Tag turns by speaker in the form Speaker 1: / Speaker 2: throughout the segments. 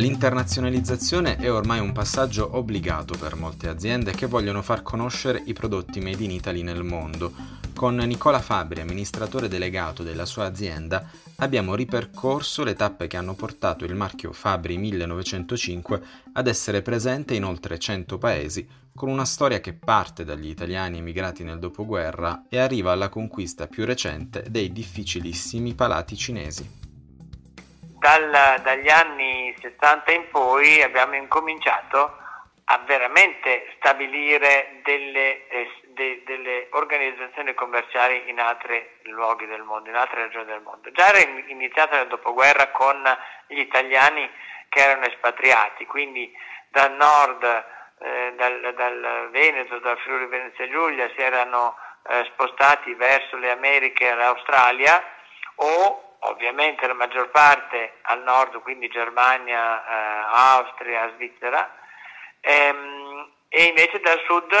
Speaker 1: L'internazionalizzazione è ormai un passaggio obbligato per molte aziende che vogliono far conoscere i prodotti made in Italy nel mondo. Con Nicola Fabri, amministratore delegato della sua azienda, abbiamo ripercorso le tappe che hanno portato il marchio Fabri 1905 ad essere presente in oltre 100 paesi, con una storia che parte dagli italiani emigrati nel dopoguerra e arriva alla conquista più recente dei difficilissimi palati cinesi
Speaker 2: dal, dagli anni 70 in poi abbiamo incominciato a veramente stabilire delle, eh, de, delle, organizzazioni commerciali in altri luoghi del mondo, in altre regioni del mondo. Già era iniziata nel dopoguerra con gli italiani che erano espatriati, quindi dal nord, eh, dal, dal, Veneto, dal Friuli Venezia Giulia si erano eh, spostati verso le Americhe e l'Australia o ovviamente la maggior parte al nord, quindi Germania, eh, Austria, Svizzera, ehm, e invece dal sud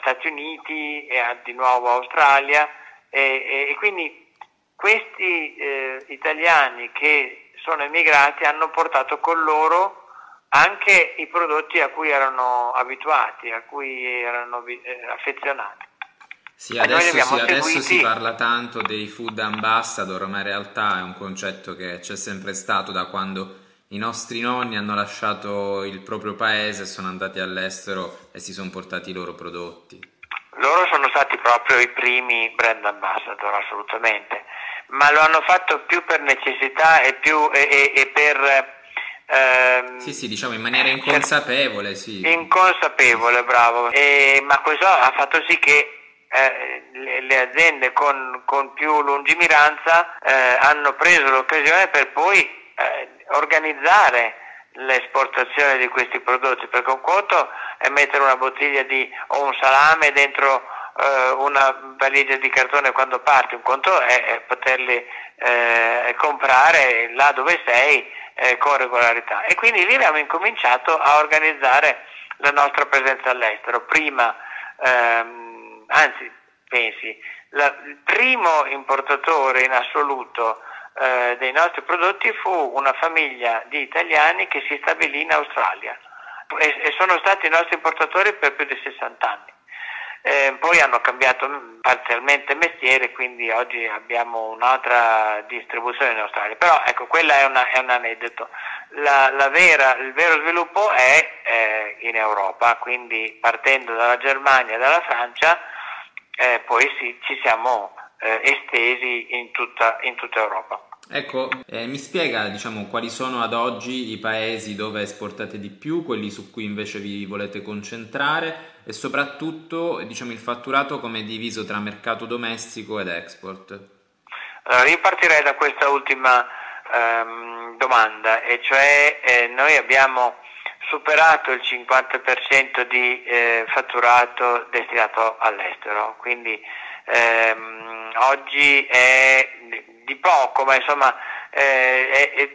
Speaker 2: Stati Uniti e di nuovo Australia e, e quindi questi eh, italiani che sono emigrati hanno portato con loro anche i prodotti a cui erano abituati, a cui erano eh, affezionati.
Speaker 1: Sì, adesso, sì, adesso si parla tanto dei food ambassador, ma in realtà è un concetto che c'è sempre stato da quando i nostri nonni hanno lasciato il proprio paese, sono andati all'estero e si sono portati i loro prodotti.
Speaker 2: Loro sono stati proprio i primi brand ambassador, assolutamente, ma lo hanno fatto più per necessità e, più, e, e, e per...
Speaker 1: Ehm, sì, sì, diciamo in maniera inconsapevole, sì.
Speaker 2: Inconsapevole, bravo. ma questo ha fatto sì che eh, le, aziende con, con, più lungimiranza eh, hanno preso l'occasione per poi eh, organizzare l'esportazione di questi prodotti, perché un conto è mettere una bottiglia di, o un salame dentro eh, una valigia di cartone quando parti, un conto è, è poterli eh, comprare là dove sei eh, con regolarità. E quindi lì abbiamo incominciato a organizzare la nostra presenza all'estero. Prima ehm, anzi pensi, il primo importatore in assoluto eh, dei nostri prodotti fu una famiglia di italiani che si stabilì in Australia e, e sono stati i nostri importatori per più di 60 anni. Eh, poi hanno cambiato parzialmente mestiere, quindi oggi abbiamo un'altra distribuzione in Australia. Però ecco, quella è, una, è un aneddoto. La, la vera, il vero sviluppo è eh, in Europa, quindi partendo dalla Germania e dalla Francia, eh, poi sì, ci siamo eh, estesi in tutta, in tutta, Europa.
Speaker 1: Ecco, eh, mi spiega diciamo, quali sono ad oggi i paesi dove esportate di più, quelli su cui invece vi volete concentrare e soprattutto diciamo, il fatturato come è diviso tra mercato domestico ed export.
Speaker 2: Allora, io partirei da questa ultima ehm, domanda, e cioè eh, noi abbiamo superato il 50% di eh, fatturato destinato all'estero, quindi ehm, oggi è di poco, ma insomma eh, è, è,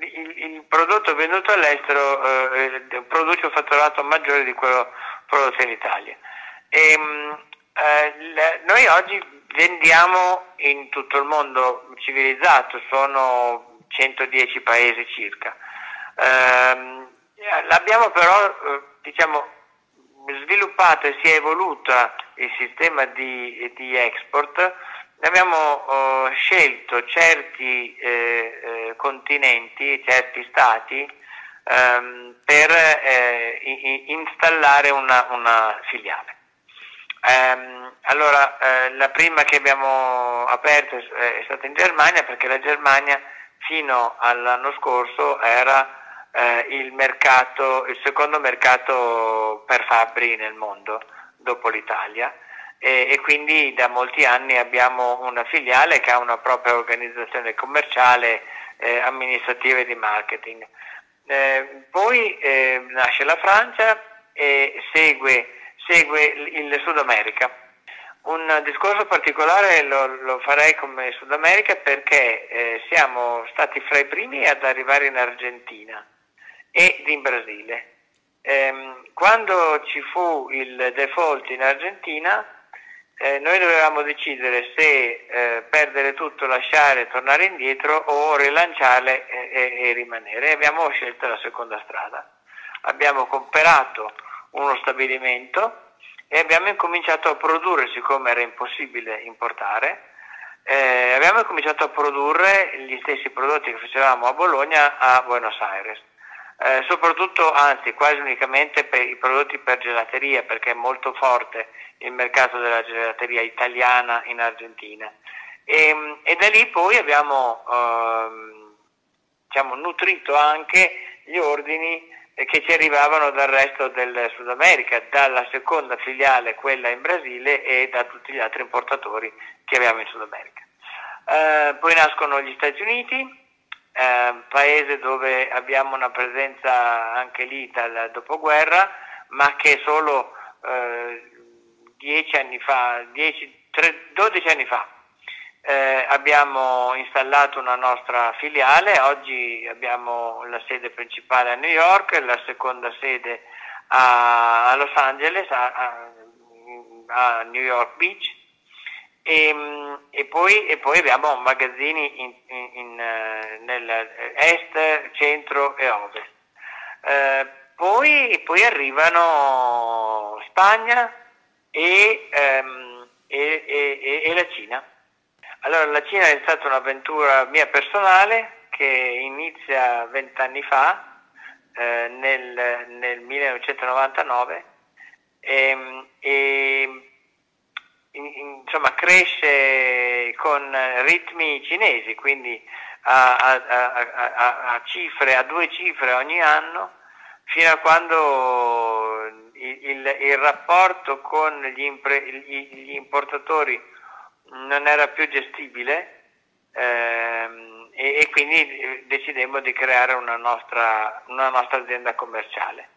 Speaker 2: il, il, prodotto venduto all'estero eh, produce un fatturato maggiore di quello prodotto in Italia. E, ehm, eh, noi oggi vendiamo in tutto il mondo civilizzato, sono 110 paesi circa. Um, L'abbiamo però eh, diciamo, sviluppato e si è evoluta il sistema di, di export, abbiamo uh, scelto certi eh, eh, continenti, certi stati um, per eh, installare una, una filiale. Um, allora, eh, la prima che abbiamo aperto è stata in Germania perché la Germania fino all'anno scorso era eh, il, mercato, il secondo mercato per fabbri nel mondo dopo l'Italia e, e, quindi da molti anni abbiamo una filiale che ha una propria organizzazione commerciale, eh, amministrativa e di marketing. Eh, poi eh, nasce la Francia e segue, segue il Sud America. Un discorso particolare lo, lo, farei come Sud America perché eh, siamo stati fra i primi ad arrivare in Argentina e in Brasile. Ehm, quando ci fu il default in Argentina, eh, noi dovevamo decidere se eh, perdere tutto, lasciare, tornare indietro o rilanciare e, e, e rimanere. Abbiamo scelto la seconda strada. Abbiamo comperato uno stabilimento e abbiamo incominciato a produrre, siccome era impossibile importare, eh, abbiamo cominciato a produrre gli stessi prodotti che facevamo a Bologna a Buenos Aires. Eh, soprattutto, anzi quasi unicamente per i prodotti per gelateria, perché è molto forte il mercato della gelateria italiana in Argentina. E, e da lì poi abbiamo ehm, diciamo, nutrito anche gli ordini che ci arrivavano dal resto del Sud America, dalla seconda filiale, quella in Brasile, e da tutti gli altri importatori che abbiamo in Sud America. Eh, poi nascono gli Stati Uniti, eh, paese dove abbiamo una presenza anche lì dal dopoguerra, ma che solo eh, 10 anni fa, 10, 3, 12 anni fa eh, abbiamo installato una nostra filiale, oggi abbiamo la sede principale a New York, la seconda sede a, a Los Angeles, a, a, New York Beach e, e, poi, e poi, abbiamo magazzini in, in, in, eh, nel est, centro e ovest. Eh, poi, poi, arrivano Spagna e, ehm, e, la Cina. Allora, la Cina è stata un'avventura mia personale che inizia vent'anni fa, eh, nel, nel, 1999, e, e insomma, cresce con ritmi cinesi, quindi a, a, a, cifre, a due cifre ogni anno, fino a quando il, il, il rapporto con gli, impre, gli, importatori non era più gestibile ehm, e, e, quindi decidemmo di creare una nostra, una nostra azienda commerciale.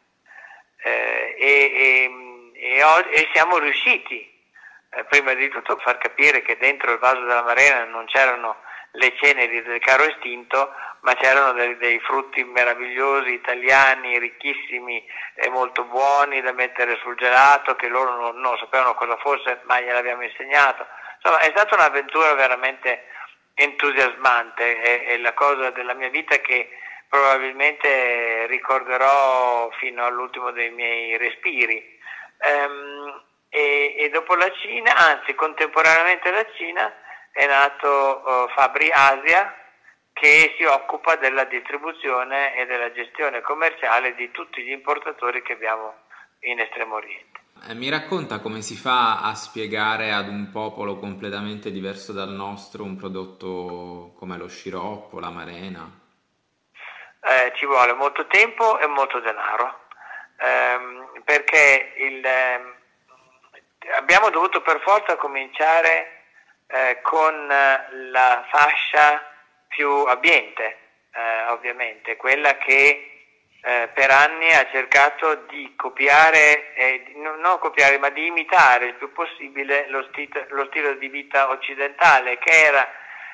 Speaker 2: Eh, e, e, e, siamo riusciti eh, prima di tutto far capire che dentro il vaso della Marena non c'erano le ceneri del caro estinto, ma c'erano dei, dei, frutti meravigliosi italiani, ricchissimi e molto buoni da mettere sul gelato, che loro non, non sapevano cosa fosse, ma gliel'abbiamo insegnato. Insomma, è stata un'avventura veramente entusiasmante, è, è la cosa della mia vita che probabilmente ricorderò fino all'ultimo dei miei respiri. Um, e, e, dopo la Cina, anzi contemporaneamente alla Cina, è nato uh, Fabri Asia che si occupa della distribuzione e della gestione commerciale di tutti gli importatori che abbiamo in Estremo Oriente.
Speaker 1: Eh, mi racconta come si fa a spiegare ad un popolo completamente diverso dal nostro un prodotto come lo sciroppo, la marena?
Speaker 2: Eh, ci vuole molto tempo e molto denaro, ehm, perché il, eh, abbiamo dovuto per forza cominciare eh, con la fascia più abbiente, eh, ovviamente, quella che eh, per anni ha cercato di copiare, eh, non copiare, ma di imitare il più possibile lo, stit- lo, stile di vita occidentale, che era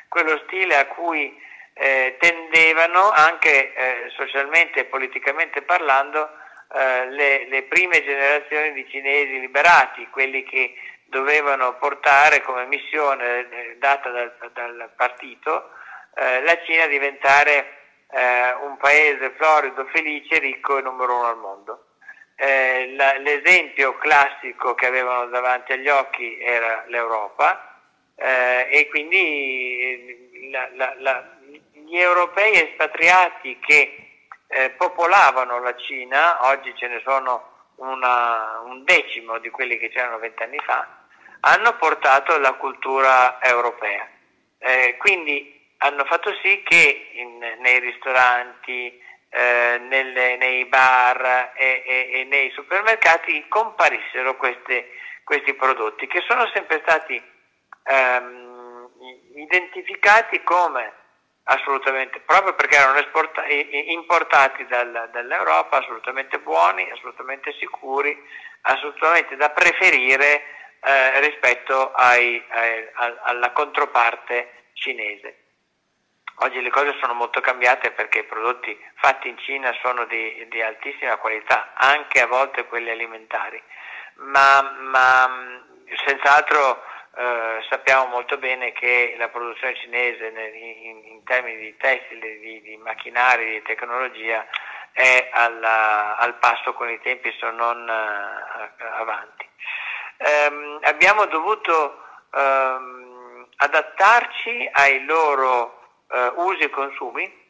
Speaker 2: quello stile a cui eh, tendevano anche eh, socialmente e politicamente parlando eh, le, le, prime generazioni di cinesi liberati, quelli che dovevano portare come missione eh, data dal, dal partito la Cina a diventare eh, un paese florido, felice, ricco e numero uno al mondo. Eh, la, l'esempio classico che avevano davanti agli occhi era l'Europa eh, e quindi la, la, gli europei espatriati che eh, popolavano la Cina, oggi ce ne sono una, un decimo di quelli che c'erano vent'anni fa, hanno portato la cultura europea. Eh, quindi hanno fatto sì che in, nei ristoranti, eh, nelle, nei bar e, e, e, nei supermercati comparissero queste, questi prodotti che sono sempre stati ehm, identificati come assolutamente, proprio perché erano esporta- importati dal, dall'Europa, assolutamente buoni, assolutamente sicuri, assolutamente da preferire eh, rispetto ai, ai, alla controparte cinese. Oggi le cose sono molto cambiate perché i prodotti fatti in Cina sono di, di altissima qualità, anche a volte quelli alimentari, ma, ma senz'altro eh, sappiamo molto bene che la produzione cinese in, in termini di tessile, di, di macchinari, di tecnologia è alla, al passo con i tempi, se non uh, avanti. Um, abbiamo dovuto um, adattarci ai loro uh, usi e consumi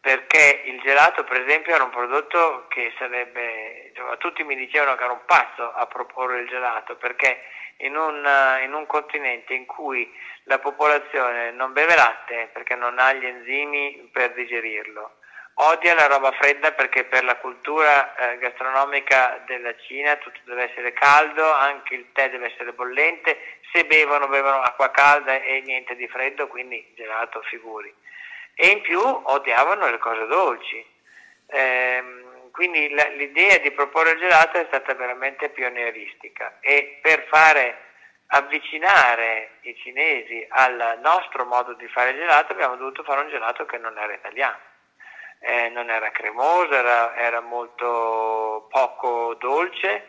Speaker 2: perché il gelato per esempio era un prodotto che sarebbe, insomma, tutti mi dicevano che era un pazzo a proporre il gelato perché in un, in un, continente in cui la popolazione non beve latte perché non ha gli enzimi per digerirlo, odia la roba fredda perché per la cultura eh, gastronomica della Cina tutto deve essere caldo, anche il tè deve essere bollente, se bevono bevono acqua calda e niente di freddo, quindi gelato figuri. E in più odiavano le cose dolci. Eh, quindi l'idea di proporre il gelato è stata veramente pionieristica e per fare avvicinare i cinesi al nostro modo di fare gelato abbiamo dovuto fare un gelato che non era italiano. Eh, non era cremoso, era, era molto poco dolce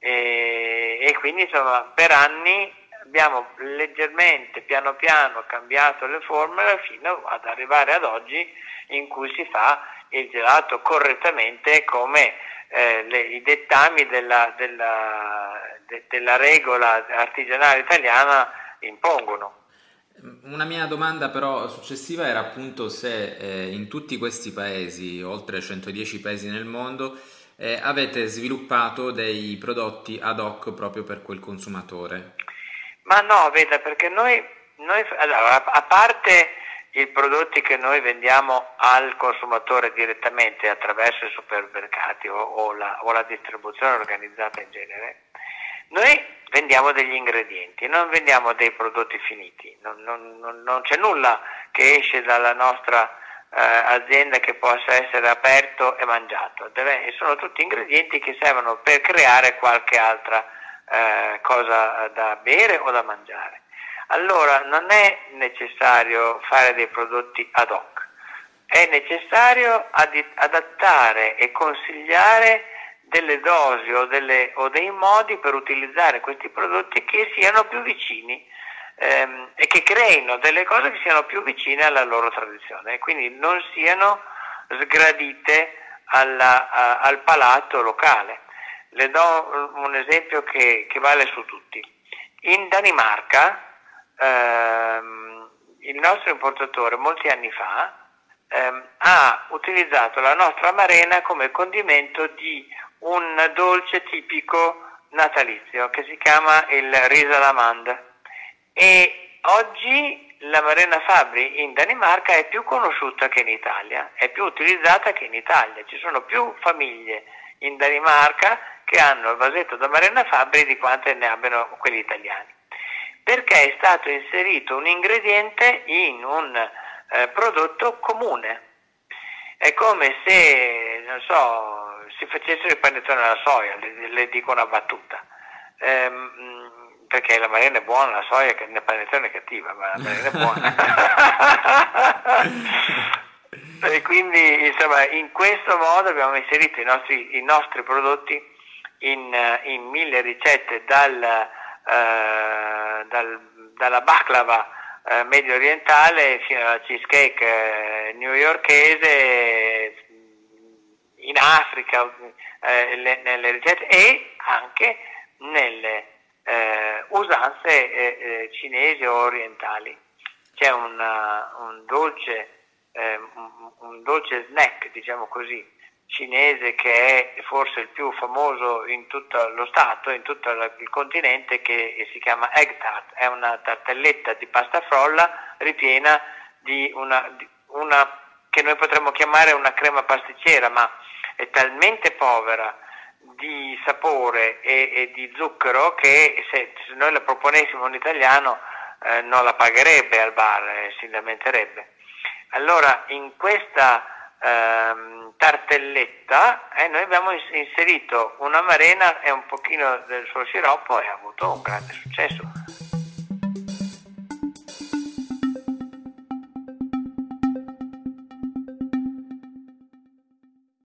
Speaker 2: e, e quindi insomma per anni abbiamo leggermente, piano piano cambiato le formule fino ad arrivare ad oggi in cui si fa il gelato correttamente come eh, le, i dettami della, della, de, della regola artigianale italiana impongono.
Speaker 1: Una mia domanda però successiva era appunto se eh, in tutti questi paesi, oltre 110 paesi nel mondo, eh, avete sviluppato dei prodotti ad hoc proprio per quel consumatore.
Speaker 2: Ma no, veda, perché noi, noi allora, a parte i prodotti che noi vendiamo al consumatore direttamente attraverso i supermercati o, o, la, o la distribuzione organizzata in genere, noi vendiamo degli ingredienti, non vendiamo dei prodotti finiti, non, non, non, c'è nulla che esce dalla nostra eh, azienda che possa essere aperto e mangiato, Deve, sono tutti ingredienti che servono per creare qualche altra eh, cosa da bere o da mangiare. Allora non è necessario fare dei prodotti ad hoc, è necessario ad- adattare e consigliare delle dosi o, delle, o, dei modi per utilizzare questi prodotti che siano più vicini ehm, e che creino delle cose che siano più vicine alla loro tradizione e quindi non siano sgradite alla, a, al palato locale. Le do un esempio che, che vale su tutti. In Danimarca ehm, il nostro importatore molti anni fa ehm, ha utilizzato la nostra amarena come condimento di un dolce tipico natalizio che si chiama il risalamande e oggi la Marena Fabri in Danimarca è più conosciuta che in Italia, è più utilizzata che in Italia, ci sono più famiglie in Danimarca che hanno il vasetto da Marina Fabri di quante ne abbiano quelli italiani. Perché è stato inserito un ingrediente in un eh, prodotto comune. È come se, non so, si facessero i panettoni alla soia, le, le dico una battuta. Ehm, perché la marina è buona, la soia, il panettone è cattiva, ma la marina è buona. e quindi insomma in questo modo abbiamo inserito i nostri, i nostri prodotti in, eh, in mille ricette dal, dal, dalla baklava eh, medio orientale fino alla cheesecake eh, newyorkese in Africa eh, le, nelle ricette e anche nelle eh, usanze cinesi o orientali. C'è una, un, dolce, un, un dolce snack, diciamo così, cinese che è forse il più famoso in tutto lo Stato, in tutto il continente, che si chiama egg tart, è una tartelletta di pasta frolla ripiena di una, di una che noi potremmo chiamare una crema pasticcera, ma è talmente povera di sapore e, e di zucchero che se, se, noi la proponessimo in italiano eh, non la pagherebbe al bar, eh, si lamenterebbe. Allora in questa ehm, tartelletta e noi abbiamo inserito una marena e un pochino del suo sciroppo e ha avuto un grande successo.